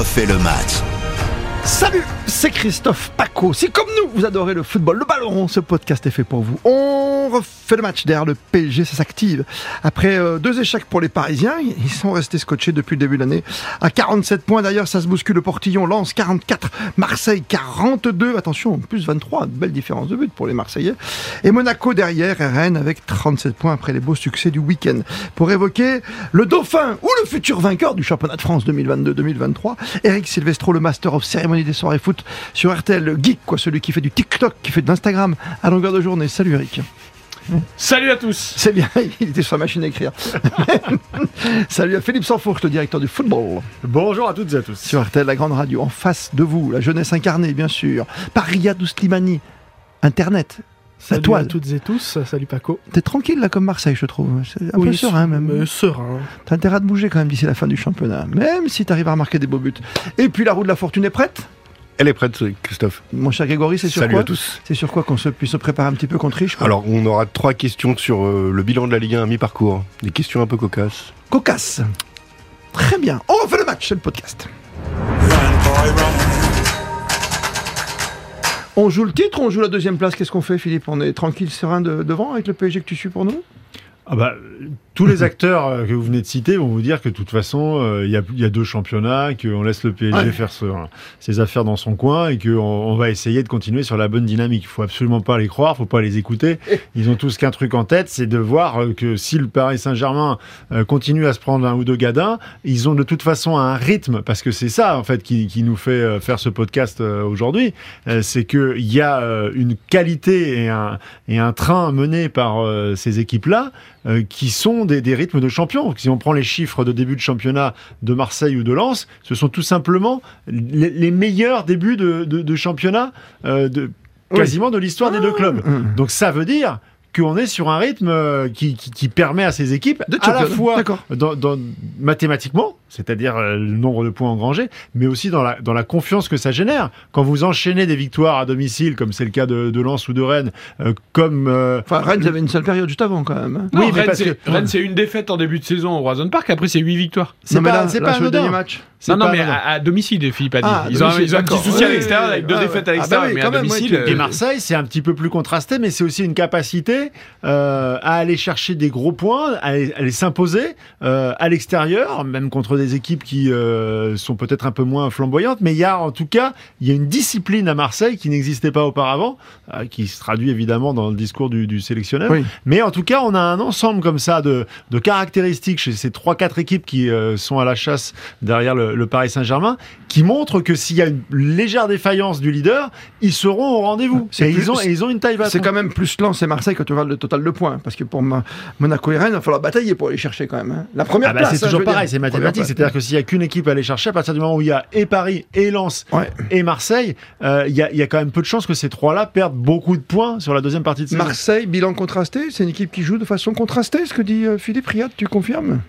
refait le match. Salut, c'est Christophe Paco. Si comme nous, vous adorez le football, le ballon, ce podcast est fait pour vous. On refait le match derrière le PSG, ça s'active. Après euh, deux échecs pour les Parisiens, ils sont restés scotchés depuis le début de l'année. À 47 points d'ailleurs, ça se bouscule le Portillon, Lens 44, Marseille 42. Attention, plus 23, belle différence de but pour les Marseillais. Et Monaco derrière, Rennes avec 37 points après les beaux succès du week-end. Pour évoquer le dauphin ou le futur vainqueur du championnat de France 2022-2023, Eric Silvestro, le Master of Ceremony des soirées foot sur RTL, le geek, quoi, celui qui fait du TikTok, qui fait de l'Instagram à longueur de journée. Salut Eric. Salut à tous C'est bien, il était sur la machine à écrire. Salut à Philippe Sanfourche, le directeur du football. Bonjour à toutes et à tous. Sur RTL, la grande radio, en face de vous, la jeunesse incarnée, bien sûr. Par Riyad Slimani, Internet. Salut à toutes et tous, salut Paco. T'es tranquille là comme Marseille, je trouve. Un peu serein même. euh, serein. T'as intérêt à bouger quand même d'ici la fin du championnat, même si t'arrives à marquer des beaux buts. Et puis la roue de la fortune est prête Elle est prête, Christophe. Mon cher Grégory, c'est sur Salut quoi à tous. C'est sur quoi qu'on se puisse se préparer un petit peu contre riche Alors, on aura trois questions sur euh, le bilan de la Ligue 1 à mi-parcours. Des questions un peu cocasses. Cocasse. Très bien. On refait le match, c'est le podcast. On joue le titre, on joue la deuxième place. Qu'est-ce qu'on fait, Philippe? On est tranquille, serein de- devant avec le PSG que tu suis pour nous? Ah bah, tous les acteurs euh, que vous venez de citer vont vous dire que de toute façon, euh, il y, a, il y a deux championnats, qu'on laisse le PSG Ouais. faire ce- ses affaires dans son coin et qu'on on va essayer de continuer sur la bonne dynamique. Il faut absolument pas les croire, faut pas les écouter. Ils ont tous qu'un truc en tête, c'est de voir euh, que si le Paris Saint-Germain euh, continue à se prendre un ou deux gadins, ils ont de toute façon un rythme, parce que c'est ça en fait qui, qui nous fait euh, faire ce podcast euh, aujourd'hui, Euh, c'est qu'il y a euh, une qualité et un, et un train mené par euh, ces équipes-là euh, qui sont des, des rythmes de champions. Si on prend les chiffres de début de championnat de Marseille ou de Lens, ce sont tout simplement les, les meilleurs débuts de, de- de championnat euh, de, quasiment de l'histoire des deux clubs. Hum. Donc ça veut dire qu'on est sur un rythme euh, qui, qui- qui permet à ces équipes, De à la fois d'accord. dans, dans- mathématiquement, c'est-à-dire euh, le nombre de points engrangés, mais aussi dans la, dans la confiance que ça génère. Quand vous enchaînez des victoires à domicile, comme c'est le cas de, de Lens ou de Rennes, euh, comme... euh, Enfin, Rennes, avait une seule période juste avant quand même. hein. Non, Oui, mais Rennes, c'est- que- une défaite en début de saison au Roison Park, après c'est 8 victoires. c'est Non, mais pas, là, c'est là, pas le dernier match. Non, non, mais à, à domicile, Philippe a dit. Ah, ils, ont, ils ont un petit souci à l'extérieur oui, avec deux oui. défaites à Ah, bah l'extérieur, oui, mais quand à même, domicile. Et Marseille, c'est un petit peu plus contrasté, mais c'est aussi une capacité euh, à aller chercher des gros points, à aller, s'imposer euh, à l'extérieur, même contre des équipes qui euh, sont peut-être un peu moins flamboyantes. Mais il y a en tout cas, il y a une discipline à Marseille qui n'existait pas auparavant, qui se traduit évidemment dans le discours du, du sélectionneur. Oui. Mais en tout cas, on a un ensemble comme ça de, de caractéristiques chez ces trois quatre équipes qui sont à la chasse derrière le, le Paris Saint-Germain, qui montrent que s'il y a une légère défaillance du leader, ils seront au rendez-vous. C'est Et plus- ils ont, et ils ont une taille C'est quand même plus Lens et Marseille quand tu regardes le total de points. Parce que pour Monaco et Rennes, il va falloir batailler pour aller chercher quand même. hein. La première Ah bah, place. c'est hein, je toujours pareil, c'est mathématique. C'est-à-dire que s'il y a qu'une équipe à aller chercher, à partir du moment où il y a et Paris, et Lens, Ouais. et Marseille, euh, il y, a, il y a quand même peu de chances que ces trois-là perdent beaucoup de points sur la deuxième partie de saison. Marseille, bilan contrasté, c'est une équipe qui joue de façon contrastée, ce que dit euh, Philippe Riyad, tu confirmes?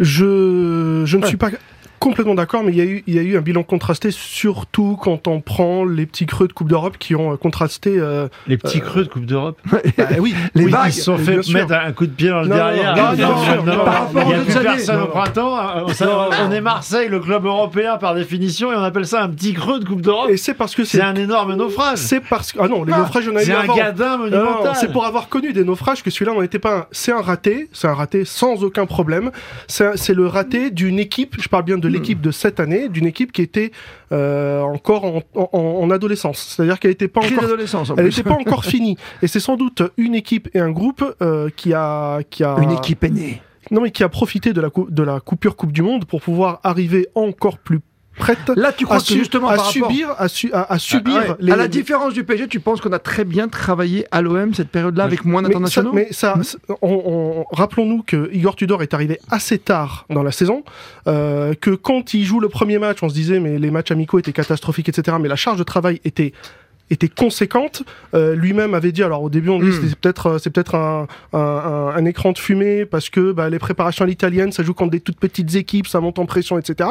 Je, je ne Ouais. suis pas complètement d'accord, mais il y, a eu, il y a eu un bilan contrasté, surtout quand on prend les petits creux de Coupe d'Europe qui ont euh, contrasté. euh, Les petits creux de Coupe d'Europe. bah oui, Les oui, vagues, Ils se sont fait mettre un coup de pied dans le Non, derrière. non, non, par rapport Il n'y a aux plus autres personne années. au printemps. Euh, On est Marseille, le club européen par définition, et on appelle ça un petit creux de Coupe d'Europe. Et c'est parce que C'est un énorme naufrage. C'est parce que. Ah non, les naufrages, il y en a eu C'est un gadin Non, monumental. c'est pour avoir connu des naufrages que celui-là n'en était pas un. C'est un raté, c'est un raté sans aucun problème. C'est le raté d'une équipe, je parle bien de l'équipe de cette année, d'une équipe qui était euh, encore en, en- en adolescence. C'est-à-dire qu'elle n'était pas encore d'adolescence en elle plus. n'était pas encore finie. Et c'est sans doute une équipe et un groupe euh, qui a qui a Une équipe est née. non mais qui a profité de la de la coupure Coupe du Monde pour pouvoir arriver encore plus prête Là, tu crois à, que justement à par rapport- subir à, su- à- à subir Ah ouais. les À la différence du PSG, tu penses qu'on a très bien travaillé à l'OM cette période-là avec moins mais ça, d'internationaux mais ça, ça- on- on- rappelons-nous que Igor Tudor est arrivé assez tard dans la saison, euh, que quand il joue le premier match, on se disait mais les matchs amicaux étaient catastrophiques, etc. Mais la charge de travail était était conséquente. Euh, Lui-même avait dit, alors au début on dit Mm. c'est peut-être euh, c'est peut-être un, un, un- un écran de fumée parce que bah, les préparations à l'italienne ça joue contre des toutes petites équipes, ça monte en pression, etc.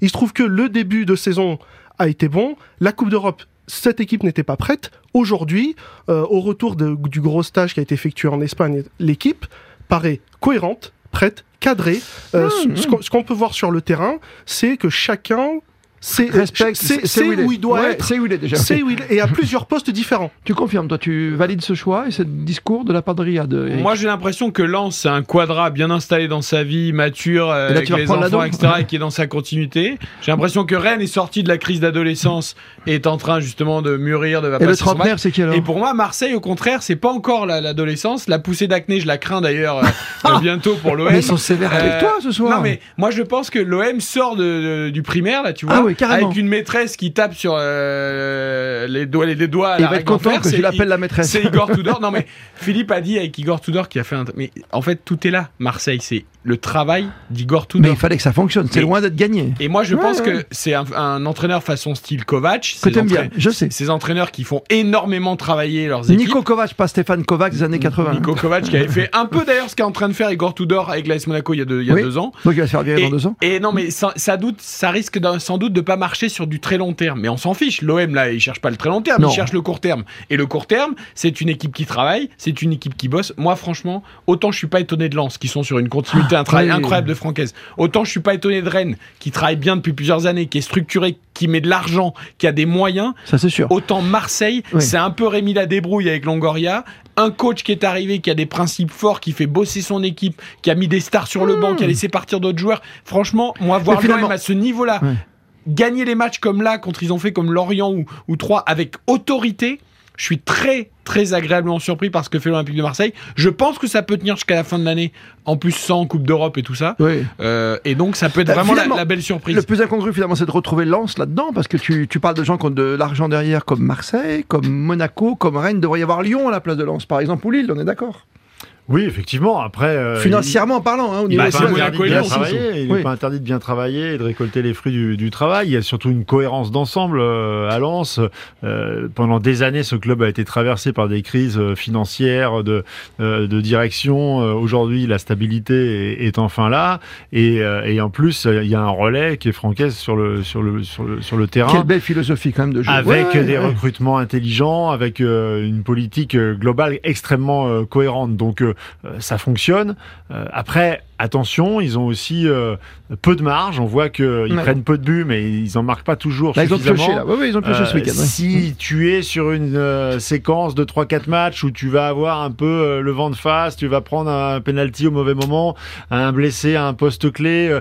Il se trouve que le début de saison a été bon. La Coupe d'Europe cette équipe n'était pas prête. Aujourd'hui, euh, au retour de- du gros stage qui a été effectué en Espagne, l'équipe paraît cohérente, prête, cadrée. Euh, Mmh, ce- ce qu'on- ce qu'on peut voir sur le terrain, c'est que chacun c'est Respecte, c'est- où où il doit Ouais, être. c'est où il est déjà. C'est où il est. Et à plusieurs postes différents. Tu confirmes, toi, tu valides ce choix et ce discours de la part de Riyad Eric Moi, j'ai l'impression que Lens, c'est un quadra bien installé dans sa vie, mature, euh, avec les enfants, etc., et qui est dans sa continuité. J'ai l'impression que Rennes est sorti de la crise d'adolescence et est en train justement de mûrir, de va Et le trentenaire, c'est qui alors Et pour moi, Marseille, au contraire, c'est pas encore la- l'adolescence. La poussée d'acné, je la crains d'ailleurs euh, euh, bientôt pour l'OM. Mais ils sont sévères avec Euh, toi ce soir. Non mais moi je pense que l'OM sort de, de- du primaire là tu vois Ah oui, carrément. avec une maîtresse qui tape sur euh, les doigts les, les doigts il va être content que je l'appelle la maîtresse. c'est Igor Tudor. Non mais Philippe a dit avec Igor Tudor qui a fait un. Mais en fait tout est là. Marseille, c'est le travail d'Igor Mais Tudor. il fallait que ça fonctionne. C'est Mais- loin d'être gagné. Et moi je Ouais, pense ouais. que c'est un, un entraîneur façon style Kovac. Que t'aimes bien, je sais. Ces entraîneurs qui font énormément travailler leurs équipes. Nico Kovac, pas Stéphane Kovac des années 80. Nico Kovac qui avait fait un peu d'ailleurs ce qu'est en train de faire Igor Tudor avec l'AS Monaco il y a deux, il y a Oui. deux ans. Donc il va se faire virer Et, dans deux ans. et non, mais ça, ça, doute, ça risque sans doute de pas marcher sur du très long terme. Mais on s'en fiche. L'OM, là, il cherche pas le très long terme, Non. il cherche le court terme. Et le court terme, c'est une équipe qui travaille, c'est une équipe qui bosse. Moi, franchement, autant je suis pas étonné de Lens, qui sont sur une continuité, un travail oui. incroyable de Francaise. Autant je suis pas étonné de Rennes, qui travaille bien depuis plusieurs années, qui est structuré, qui met de l'argent, qui a des moyens. Ça, c'est sûr. Autant Marseille, Oui. c'est un peu Rémi la débrouille avec Longoria. Un coach qui est arrivé, qui a des principes forts, qui fait bosser son équipe, qui a mis des stars sur le banc, qui a laissé partir d'autres joueurs. Franchement, moi, voir Hmm. l'OM à ce niveau-là, gagner les matchs comme là, contre ils ont fait comme Lorient ou, ou 3, avec autorité, je suis très, très agréablement surpris par ce que fait l'Olympique de Marseille. Je pense que ça peut tenir jusqu'à la fin de l'année, en plus sans Coupe d'Europe et tout ça. Oui. Euh, et donc, ça peut être Bah, vraiment la belle surprise. Le plus incongru finalement, c'est de retrouver Lens là-dedans, parce que tu, tu parles de gens qui ont de l'argent derrière, comme Marseille, comme Monaco, comme Rennes. Il devrait y avoir Lyon à la place de Lens, par exemple, ou Lille, on est d'accord Oui, effectivement. Après, euh, Financièrement parlant, hein, au il n'est pas Oui. pas interdit de bien travailler et de récolter les fruits du, du travail. Il y a surtout une cohérence d'ensemble euh, à Lens. Euh, pendant des années, ce club a été traversé par des crises euh, financières, de, euh, de direction. Euh, Aujourd'hui, la stabilité est, est enfin là. Et, euh, et en plus, il y a un relais qui est Francaise sur le, sur le, sur le, sur le terrain. Quelle belle philosophie quand même de jeu. Avec Ouais, des ouais. recrutements intelligents, avec euh, une politique globale extrêmement euh, cohérente. Donc ça fonctionne. Euh, après, attention, ils ont aussi euh, peu de marge. On voit qu'ils Ouais. prennent peu de buts, mais ils en marquent pas toujours Là, ils ont pioché là. Oui, oui, ils ont pioché ce Euh, week-end. ouais. Si tu es sur une euh, séquence de 3-4 matchs où tu vas avoir un peu le vent de face, tu vas prendre un penalty au mauvais moment, un blessé à un poste clé,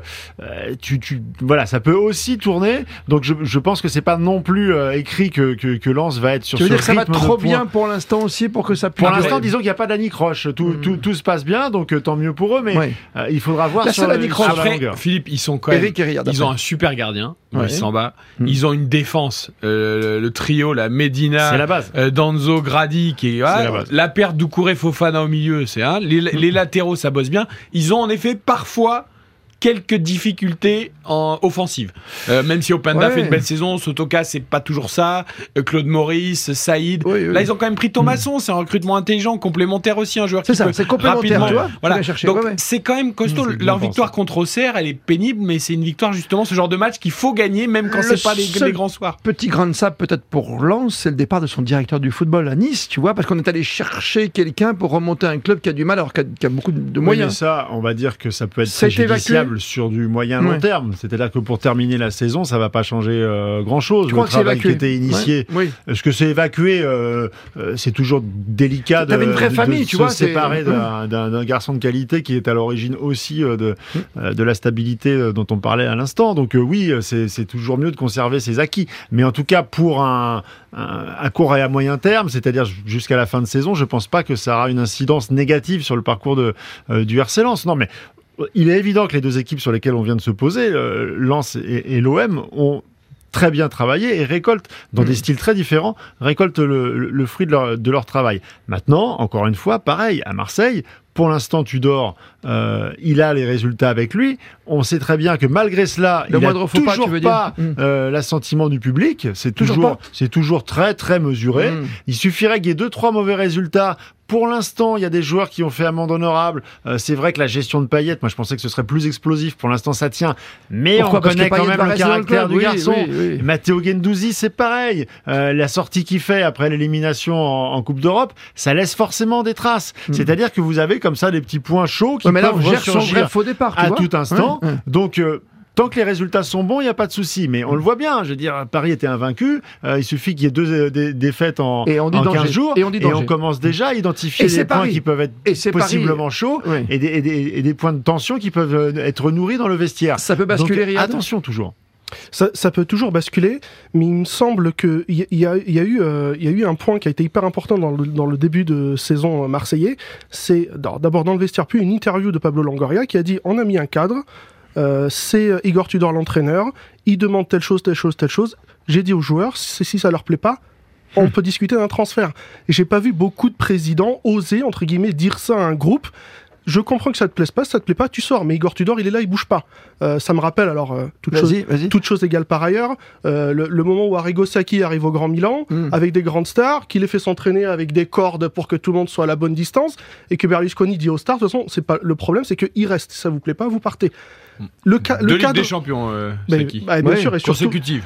tu, tu, voilà, ça peut aussi tourner. Donc je, je pense que c'est pas non plus écrit que, que, que Lens va être sur Tu veux ce dire que ça va rythme trop bien pour l'instant aussi pour que ça puisse. Pour l'instant, disons qu'il n'y a pas d'anicroche. Tout, Mm. tout, tout se passe bien, donc tant mieux pour eux, mais Ouais. euh, il faudra voir La sur, seule anicroche. sur la Après, longueur. Philippe, ils sont quand même. Eric Ils ont un super gardien, Ouais. Brice Samba. Mm. Ils ont une défense, euh, le trio, la Medina, la base. euh, Danzo, Grady, qui est ah, la base. la perte d'Oukouré Fofana au milieu, c'est un. Les, les latéraux, ça bosse bien. Ils ont en effet parfois quelques difficultés en offensive. Euh, même si Openda Ouais. fait une belle saison, Sotoka c'est pas toujours ça, Euh, Claude Maurice, Saïd. Oui, oui. Là ils ont quand même pris Thomasson, c'est un recrutement intelligent, complémentaire aussi, un joueur C'est qui ça, peut c'est complémentaire, rapidement- tu vois. tu Voilà. chercher. Donc ouais, ouais. c'est quand même costaud. Mmh, Leur victoire contre Auxerre, elle est pénible, mais c'est une victoire justement ce genre de match qu'il faut gagner, même quand Le c'est pas les, grands soirs. Petit grain de sable peut-être pour Lens, c'est le départ de son directeur du football à Nice, tu vois, parce qu'on est allé chercher quelqu'un pour remonter un club qui a du mal alors qu'il a, qui a beaucoup de Oui, mais moyens. ça, on va dire que ça peut être Ça sur du moyen long terme. C'est-à-dire que pour terminer la saison, ça va pas changer euh, grand-chose. Le crois que c'est travail qui évacué était initié. Ouais, Oui. Est-ce que c'est évacué euh, euh, C'est toujours délicat de, une vraie de- de famille, tu se vois, séparer d'un- d'un garçon de qualité qui est à l'origine aussi euh, de, de la stabilité dont on parlait à l'instant. Donc euh, oui, c'est toujours mieux de conserver ses acquis. Mais en tout cas, pour un, un, à court et à moyen terme, c'est-à-dire jusqu'à la fin de saison, je pense pas que ça aura une incidence négative sur le parcours de, du RC Lens. Non, mais il est évident que les deux équipes sur lesquelles on vient de se poser, euh, Lens et, et l'OM, ont très bien travaillé et récoltent, dans des styles très différents, récoltent le, le- le fruit de leur, de leur travail. Maintenant, encore une fois, pareil, à Marseille, pour l'instant, Tudor, euh, il a les résultats avec lui. On sait très bien que malgré cela, Le il n'a pas, toujours tu veux dire pas Mm. euh, l'assentiment du public. C'est Toujours toujours, pas c'est toujours très très mesuré. Mm. Il suffirait qu'il y ait deux trois mauvais résultats. Pour l'instant, il y a des joueurs qui ont fait amende honorable. Euh, c'est vrai que la gestion de Payet, moi je pensais que ce serait plus explosif. Pour l'instant, ça tient. Mais Pourquoi on connaît quand même le caractère club, du oui, garçon. oui, oui. Matteo Gendouzi, c'est pareil. Euh, la sortie qu'il fait après l'élimination en, en Coupe d'Europe, ça laisse forcément des traces. Mm. C'est-à-dire que vous avez comme ça des petits points chauds qui mais là, peuvent on son greffe au départ, tu à vois. tout instant. Donc, euh, tant que les résultats sont bons, il n'y a pas de souci. Mais on le voit bien. Je veux dire, Paris était invaincu. Euh, il suffit qu'il y ait deux euh, dé- défaites en, Et on dit en 15 danger. jours. Et on dit commence déjà à identifier les points Paris. qui peuvent être Et c'est Paris. possiblement chauds Oui. et, des, et des- et des points de tension qui peuvent euh, être nourris dans le vestiaire. Ça peut basculer, Donc, Attention toujours. Ça, ça peut toujours basculer, mais il me semble qu'il y, y a, il y, a eu, euh, il y a eu un point qui a été hyper important dans le, dans le début de saison marseillais. C'est d'abord dans le vestiaire, puis une interview de Pablo Longoria qui a dit on a mis un cadre, c'est euh, Igor Tudor l'entraîneur, il demande telle chose, telle chose, telle chose. J'ai dit aux joueurs, si, si ça leur plaît pas, on peut discuter d'un transfert. Et j'ai pas vu beaucoup de présidents oser, entre guillemets, dire ça à un groupe. Je comprends que ça te plaise pas, ça te plaît pas, tu sors. Mais Igor Tudor, il est là, il bouge pas. Euh, ça me rappelle, alors, euh, toute chose toute égale par ailleurs, euh, le, le moment où Arrigo Sacchi arrive au Grand Milan, Mm. avec des grandes stars, qu'il les fait s'entraîner avec des cordes pour que tout le monde soit à la bonne distance, et que Berlusconi dit aux stars, de toute façon, c'est pas le problème, c'est qu'il reste. Si ça vous plaît pas, vous partez. Le, ca- le Ligues cadre. des Champions, euh, Mais- bah, bien Ouais, sûr, et surtout.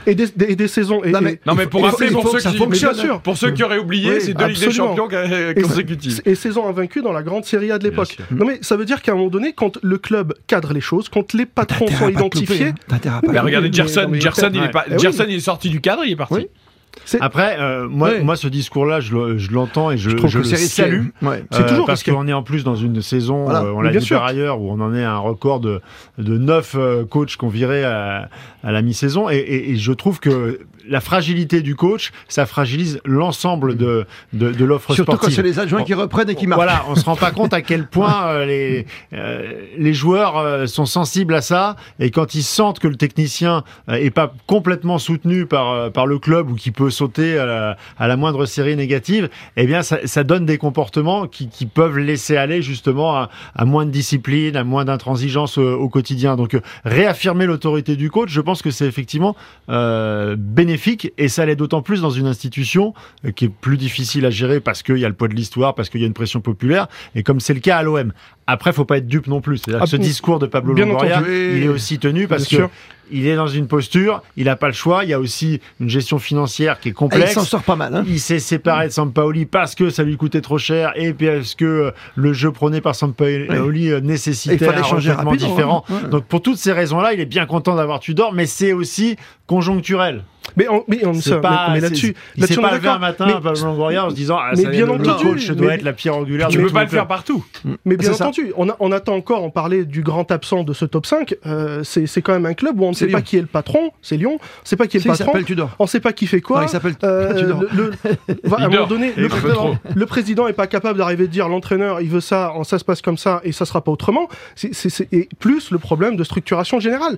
Et des, des- et des saisons. Et, Non, mais- et- Non mais pour rappeler, pour ceux qui, fonctionne. Pour ceux qui auraient oublié, Oui, c'est deux Ligues des. Champions Et- consécutives. et saison invaincue dans la grande série A de l'époque. Non mais ça veut dire qu'à un moment donné, quand le club cadre les choses, quand les patrons sont identifiés, hein. Regardez. Gerson, il est sorti du cadre, il est parti. Après, euh, moi, Ouais. moi, ce discours-là, je, le- je l'entends et je, Je je que le salue. Ouais. C'est toujours parce qu'on est en plus dans une saison, Voilà. euh, on l'a dit sûr. par ailleurs, où on en est à un record de, de 9 coachs qu'on virait à, à la mi-saison. Et, et- et je trouve que la fragilité du coach, ça fragilise l'ensemble de, de, de l'offre Surtout quand sportive. c'est les adjoints qui reprennent et qui marquent. Voilà, on se rend pas compte à quel point euh, les euh, les joueurs euh, sont sensibles à ça et quand ils sentent que le technicien euh, est pas complètement soutenu par par le club ou qui peut sauter à la, à la moindre série négative, eh bien ça, ça donne des comportements qui, qui peuvent laisser aller justement à, à moins de discipline, à moins d'intransigeance euh, au quotidien. Donc réaffirmer l'autorité du coach, je pense que c'est effectivement euh, bénéfique et ça l'est d'autant plus dans une institution euh, qui est plus difficile à gérer parce qu'il y a le poids de l'histoire, parce qu'il y a une pression populaire et comme c'est le cas à l'OM. Après, faut pas être dupe non plus. Ah, ce discours de Pablo Longoria, entendu. il est aussi tenu parce que il est dans une posture, il n'a pas le choix. Il y a aussi une gestion financière qui est Et il complexe. s'en sort pas mal. Hein. Il s'est séparé de Sampaoli parce que ça lui coûtait trop cher et parce que euh, le jeu prôné par Sampaoli euh, Et nécessitait il un différent. hein. Ouais. Donc pour toutes ces raisons-là, il est bien content d'avoir Tudor, mais c'est aussi conjoncturel. Mais, on, mais, on- C'est ça- pas- mais- là-dessus, il s'est on est pas levé un matin, Mais- Pablo Longoria, en se disant ah, mais ça est, bien le, le entendu, coach doit mais- être la pierre angulaire. Tu peux pas le faire partout. Mais bien entendu, on, a- on attend encore, on parlait du grand absent de ce top 5, euh, c'est c'est quand même un club où on ne sait pas qui est le patron, c'est Lyon, on ne sait pas qui est Si, le il patron, s'appelle Tudor. on ne sait pas qui fait quoi. Non, il s'appelle Euh, Tudor. le, le- va- à un Il moment donné, le, il président, le président est pas capable d'arriver de dire l'entraîneur il veut ça, ça se passe comme ça et ça sera pas autrement. C'est- et plus le problème de structuration générale.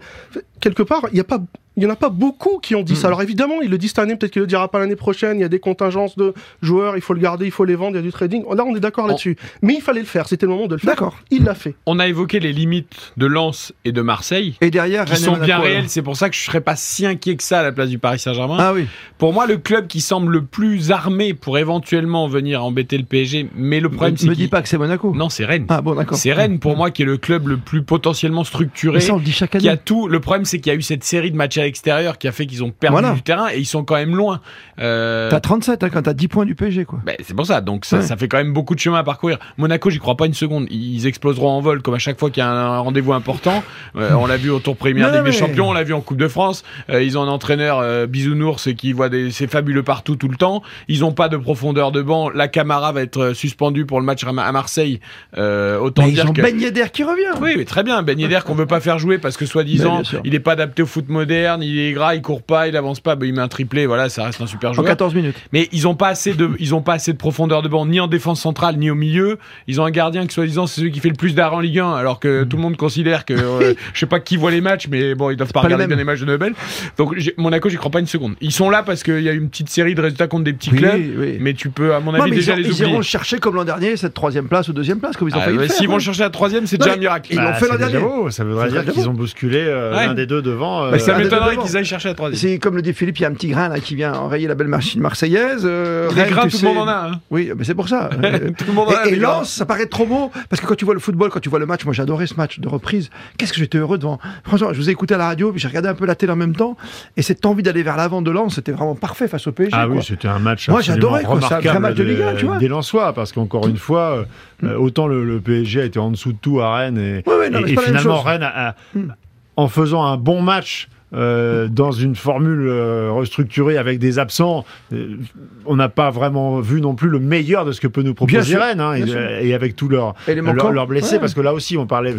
Quelque part, il y a pas il y en a pas beaucoup qui ont dit Hmm. ça. Alors évidemment, il le dit cette année, peut-être qu'il le dira pas l'année prochaine. Il y a des contingences de joueurs, il faut le garder, il faut les vendre, il y a du trading. Là, on est d'accord là-dessus. Mais il fallait le faire. C'était le moment de le faire. D'accord. Il l'a fait. On a évoqué les limites de Lens et de Marseille, Et derrière, qui Rennes sont bien réelles. C'est pour ça que je serais pas si inquiet que ça à la place du Paris Saint-Germain. Ah oui. Pour moi, le club qui semble le plus armé pour éventuellement venir embêter le PSG, mais le problème, c'est Me dis pas que c'est Monaco. Non, c'est Rennes. Ah bon, d'accord. C'est Rennes pour moi qui est le club le plus potentiellement structuré. Mais ça, on le dit chaque Qui a année. tout. Le problème, c'est qu'il y a eu cette série de matchs à l'extérieur qui a fait qu'ils ont perdu Voilà. du terrain et ils sont quand même loin. Euh, T'as 37 hein, quand t'as 10 points du PSG, quoi. ben, c'est pour ça, donc ça, Ouais. ça fait quand même beaucoup de chemin à parcourir. Monaco, j'y crois pas une seconde. Ils exploseront en vol comme à chaque fois qu'il y a un rendez-vous important. Euh, on l'a vu au tour Ligue des mais- Champions, on l'a vu en Coupe de France. Euh, ils ont un entraîneur bisounours qui voit des, c'est fabuleux partout tout le temps. Ils ont pas de profondeur de banc. La Camara va être suspendu pour le match à Ma- à Marseille. Autant Mais ils dire ont que Ben Yedder qui revient. oui, mais très bien. Ben Yedder qu'on veut pas faire jouer parce que soi-disant il est pas adapté au foot moderne, il est gras, il court pas, il avance pas, ben, il met un triplé, voilà, ça reste un super En joueur. 14 minutes. Mais ils ont pas assez de, ils ont pas assez de profondeur de banc ni en défense centrale ni au milieu. Ils ont un gardien qui soi-disant c'est celui qui fait le plus d'arrêts en Ligue 1, alors que tout le monde considère que euh, je sais pas qui voit les matchs, mais bon ils doivent pas, regarder bien les matchs de Nobel. Donc Monaco, j'y crois pas une seconde. Ils sont là parce qu'il y a une petite série de résultats contre des petits Oui, clubs, oui. mais tu peux à mon Non, avis mais ils, déjà ont- les ils oublier. iront le chercher comme l'an dernier, cette troisième place ou deuxième place, comme ils ont Ah, faire. S'ils vont hein. chercher la troisième, c'est Non, déjà un miracle. Ils l'ont fait l'an dernier. Ça voudrait dire qu'ils ont bousculé euh, Ouais. l'un des deux devant. euh, Bah, Ça un des deux m'étonnerait devant. qu'ils aillent chercher la troisième. C'est comme le dit Philippe, il y a un petit grain là qui vient enrayer la belle machine marseillaise. euh, Des Rennes, grains, tout sais- le monde en a. hein. Oui, mais c'est pour ça. Tout le monde en a. Et. Lens, ça paraît trop beau, parce que quand tu vois le football, quand tu vois le match, moi adoré ce match de reprise, qu'est-ce que j'étais heureux devant. Franchement, je vous ai écouté à la radio, puis j'ai regardé un peu la télé en même temps, et cette envie d'aller vers l'avant de Lens, c'était vraiment parfait face au PSG. Ah quoi. oui, c'était un match Moi, j'adorais, quoi. C'est un match de Ligue 1, tu vois. des Lensois, parce qu'encore une fois, euh, euh, autant le, le PSG a été en dessous de tout à Rennes, et, Ouais, ouais, non, finalement. Rennes a, a- Hmm. en faisant un bon match euh, dans une formule euh, restructurée avec des absents, euh, on n'a pas vraiment vu non plus le meilleur de ce que peut nous proposer Rennes, hein, et, avec tous leurs blessés, Ouais. parce que là aussi on parlait.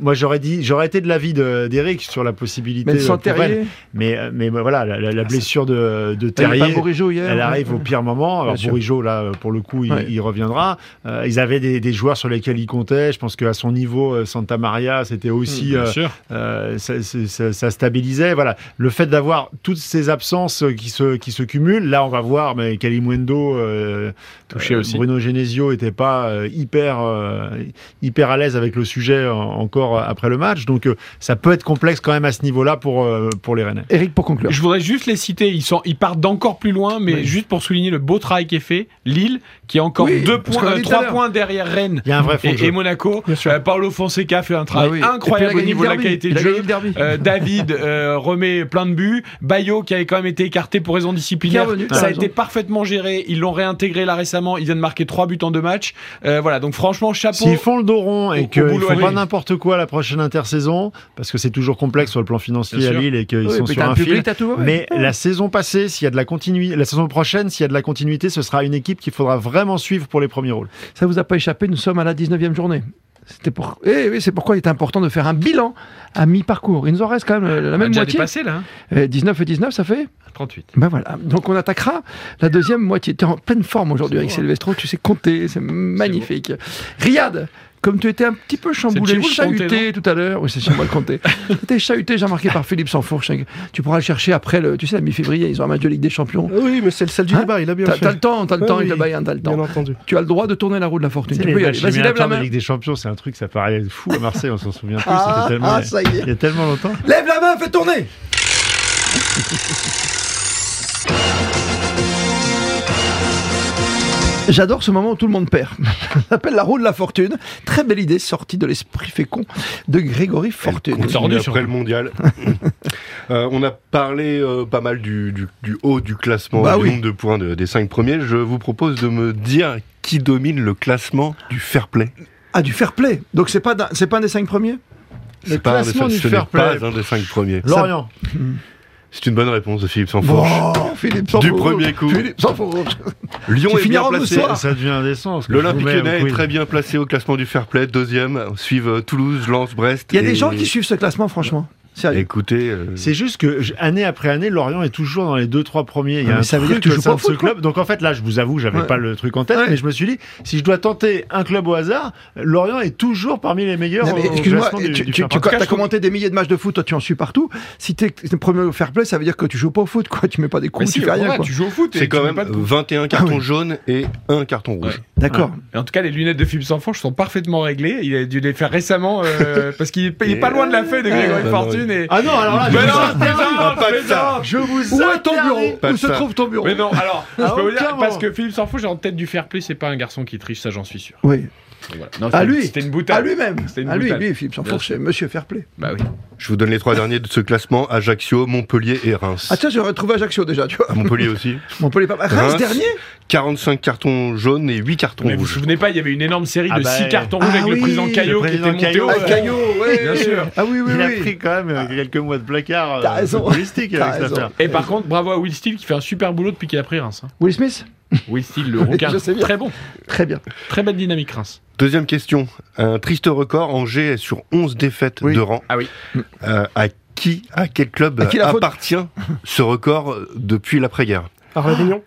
Moi j'aurais dit, j'aurais été de l'avis de- d'Eric sur la possibilité. Mais sans Rennes. Terrier, mais mais voilà, la, la- la blessure de, de il y a pas Terrier. Hier. Elle ouais. arrive au pire moment. Alors. Bourigeau, là, pour le coup, il, Ouais. il reviendra. Euh, ils avaient des, des joueurs sur lesquels ils comptaient. Je pense qu'à son niveau, Santa Maria, c'était aussi Bien euh, euh, ça- ça- ça stabilisait. Voilà, le fait d'avoir toutes ces absences qui se qui se cumulent. Là, on va voir, mais Kalimundo euh, Touché euh, aussi. Bruno Genesio était pas euh, hyper euh, hyper à l'aise avec le sujet en- encore après le match. Donc, euh, ça peut être complexe quand même à ce niveau-là pour euh, pour les Rennais. Eric, pour conclure. Je voudrais juste les citer. Ils, sont, ils partent d'encore plus loin, mais Oui. juste pour souligner le beau travail qui est fait. Lille, qui est encore Oui, deux points, euh, trois points derrière Rennes Il y a un vrai et, et Monaco. Bien sûr. Euh, Paolo Fonseca fait un travail Ah oui. Et puis, il a incroyable au niveau de la qualité de a jeu. Euh, David euh, remet plein de buts. Bayo qui avait quand même été écarté pour raison disciplinaire. Ça a raison. été parfaitement géré. Ils l'ont réintégré là récemment. Ils viennent de marquer trois buts en deux matchs. Euh, voilà, donc franchement, chapeau. S'ils font le dos rond et qu'ils font pas n'importe quoi la prochaine intersaison, parce que c'est toujours complexe sur le plan financier à. Lille et qu'ils Oui, sont sur un public, fil. tout, ouais. Mais la saison passée, s'il y a de la continuité, la saison prochaine, s'il y a de la continuité, ce sera une équipe qu'il faudra vraiment suivre pour les premiers rôles. Ça vous a pas échappé, nous sommes à la 19e journée. C'était pour... Eh oui, c'est pourquoi il est important de faire un bilan à mi-parcours. Il nous en reste quand même euh, la On a même déjà moitié. dépassé là. hein. Euh, 19 et 19, ça fait 38. Ben voilà. Donc on attaquera la deuxième moitié. Tu es en pleine forme aujourd'hui avec Silvestro, tu sais compter, c'est magnifique. Riyad, comme tu étais un petit peu chamboulé, chahuté tout à l'heure, oui c'est chez moi le compter. tu étais chahuté, j'ai remarqué par Philippe Sansfourche. Tu pourras le chercher après le, tu sais, la mi-février, ils ont un match de Ligue des Champions. Oui, mais c'est le sel du Hein débat, il a bien T'as fait. t'as le temps, t'as le Ouais, temps, oui. il te Bayern, t'as le temps. Bien entendu. Tu as le droit de tourner la roue de la fortune. Tu peux y aller. Vas-y, lève la main. Ligue des Champions, c'est un truc, ça paraît fou à Marseille, on s'en souvient plus. Ah, ah, ça y est. il y a tellement longtemps. Lève la main, fais tourner J'adore ce moment où tout le monde perd. Ça s'appelle la roue de la fortune. Très belle idée sortie de l'esprit fécond de Grégory Fortune. Tordu, après le mondial. Euh, on a parlé euh, pas mal du, du- du haut du classement, Bah du oui. nombre de points de- des cinq premiers. Je vous propose de me dire qui domine le classement du fair play. Ah, du fair play. Donc c'est pas, c'est pas un des cinq premiers? C'est pas un des, classement du ce n'est fair play. pas un des cinq premiers. Lorient. C'est une bonne réponse de Philippe Sanfourche. Oh, Philippe Du premier coup. Philippe Sansfourche. Lyon est bien placé. Ça devient indécent. ce que L'Olympique Lyonnais est très bien placé au classement du fair play. Deuxième, suivent euh, Toulouse, Lens, Brest. Il y a des gens qui suivent ce classement, franchement. Sérieux. Écoutez, euh, C'est juste que année après année, Lorient est toujours dans les deux trois premiers. Il y Ah, a mais un ça veut dire que tu au joues sein pas ce club. Donc en fait, là, je vous avoue, j'avais Ouais. pas le truc en tête, Ouais. mais je me suis dit, si je dois tenter un club au hasard, Lorient est toujours parmi les meilleurs. Mais excuse-moi, tu, du tu, fair tu play. as commenté des milliers de matchs de foot, toi tu en suis partout. Si t'es es premier au fair play, ça veut dire que tu joues pas au foot, quoi. Tu mets pas des Mais coups, si, tu fais rien, quoi. tu joues au foot. c'est quand même pas de coups. 21 cartons Ah oui. jaunes et un carton rouge. D'accord. En tout cas, les lunettes de Philippe Sanfonche sont parfaitement réglées. Il a dû les faire récemment euh, parce qu'il est, pas loin de la feuille de Grégory bah, Fortune. Et... Ah non, alors là, je vous interdis. non, Ah, pas de mais ça. non. Je vous Où est ton bureau Pas Où de se ça. trouve ton bureau Mais non, alors, je À peux vous dire, parce que Philippe Sanfonche est en tête du fair play, c'est pas un garçon qui triche, ça j'en suis sûr. Oui. Voilà. Non, À c'était- lui. C'était une boutade. À lui-même. C'était une À lui, boutade. lui, Philippe Bien c'est Monsieur Fair Play. Bah oui. Je vous donne les trois derniers de ce classement Ajaccio, Montpellier et Reims. Ah tiens, j'aurais trouvé Ajaccio déjà, tu vois. À Montpellier aussi. Montpellier pas. Reims, Reims. dernier 45 cartons jaunes et 8 cartons Mais vous vous rouges. souvenez pas, il y avait une énorme série Ah de bah, 6 cartons ah rouges avec oui, le président Caillot qui était monté Caillot. au. Ah, Caillot, ouais. Bien sûr. Ah oui, oui, Il a oui. pris quand même quelques mois de placard T'as euh, T'as avec cette affaire. Et par contre, bravo à Will Steele qui fait un super boulot depuis qu'il a pris Reims. hein. Will Smith Will Steele, le rouquin. Très bon. Très bien. Très belle dynamique Reims. Deuxième question. Un triste record. Angers est sur 11 défaites Oui. de rang. Ah oui. Euh, à qui, à quel club À qui appartient ce record depuis l'après-guerre? À Réunion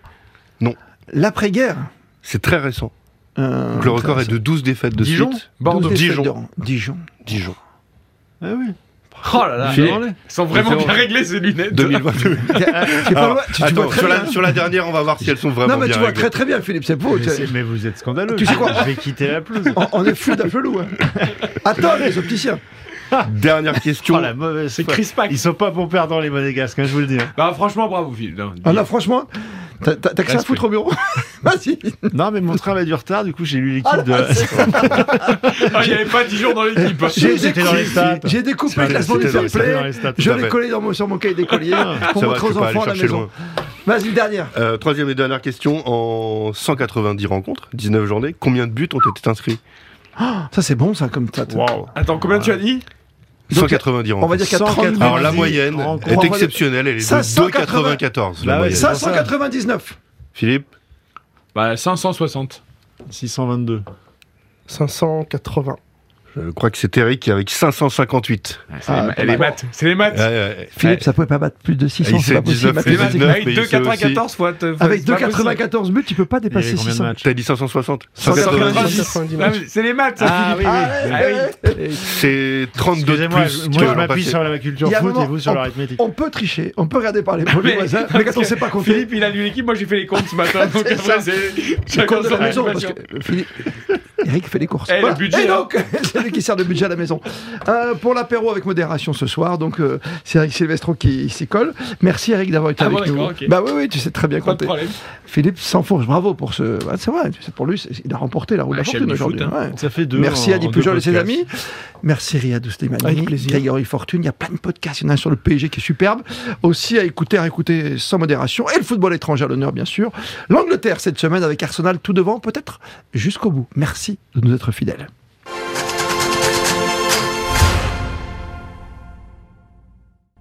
L'après-guerre. C'est très récent. Euh, Donc le record est de 12 défaites de Dijon suite. Bordeaux. 12 défaites Dijon. de rang. Dijon. Dijon. Ah oui. Oh là là. Ils sont vraiment bien réglés ces lunettes. 2022. Tu es pas Alors, loin. Tu, tu attends, vois très sur, bien. la, sur la dernière, on va voir si elles sont vraiment Non, mais bien tu vois réglées. très très bien, Philippe, c'est beau. Mais, vous êtes scandaleux. Tu sais quoi Je vais quitter la pelouse. On, on est fou d'Apelou. Hein. Attends, les opticiens. Dernière question. Oh, la mauvaise C'est foi. Chris Pack. Ils sont pas pour perdre dans les monégasques, hein, je vous le dis. hein. Bah, franchement, bravo Philippe. Non, Ah là, franchement, t'as que ça à foutre au bureau Vas-y. Non, mais mon train avait du retard, du coup j'ai lu l'équipe Ah, de. c'est- Ah, il n'y avait pas Dijon dans l'équipe. J'ai C'était dans les découpé, stats. j'ai découpé C'était le classement du fair play. Je l'ai collé dans mon- sur mon cahier d'écolier pour montrer je aux enfants à la maison. Vas-y, dernière. Euh, troisième et dernière question. En 190 rencontres, 19 journées, combien de buts ont été inscrits? Ça, c'est bon, ça, comme ça. Waouh. Attends, combien tu as dit? Donc, 190 On va dire qu'il y a 30 190. Alors la moyenne rencontres. est exceptionnelle, elle est de 580. 2,94. Bah la ouais, moyenne. ça- 599. Philippe Bah, 560. 622. 580. Je crois que c'est Eric avec 558. C'est Ah, les, pas les mal. maths. C'est les maths. Philippe, Ouais. ça pouvait pas battre plus de 600, Ah, c'est pas possible. 19, mathématiquement. 19, Avec mais il sait 2,94 fois. te- fois- Avec c'est pas possible. 2,94 buts, tu peux pas dépasser avait combien de 600. matchs T'as dit 560 190. 190. Ah, C'est les maths, ça, Ah Philippe. oui, oui. Ah oui. C'est 32 de Excusez-moi, plus. moi que je m'appuie sur la culture foot et vous sur on- l'arithmétique. On peut tricher, on peut regarder par les pots Mais- quand on sait pas compter, Philippe, il a lu l'équipe, moi j'ai fait les comptes ce matin. Donc C'est après, ça. c'est. Philippe, Eric fait les courses. Eh, le budget, Et hein. donc, c'est lui qui sert de budget à la maison. Euh, pour l'apéro avec modération ce soir, donc euh, c'est Eric Silvestro qui s'y colle. Merci Eric d'avoir été Ah avec bon, nous. Bah oui, oui, tu sais très bien Pas compter. Philippe s'enfonce, bravo pour ce. bah, c'est vrai, tu sais, pour lui, c'est- il a remporté la roue de la Ah, chef fortune aujourd'hui. foot, hein. ouais. Ça fait deux. Merci en- à Di Pujol et ses amis. Merci Riyad Slimani, Avec plaisir. Grégory Fortune. Il y a plein de podcasts. Il y en a un sur le PSG qui est superbe. Aussi à écouter, à écouter sans modération. Et le football étranger à l'honneur, bien sûr. L'Angleterre cette semaine avec Arsenal tout devant, peut-être jusqu'au bout. De nous être fidèles.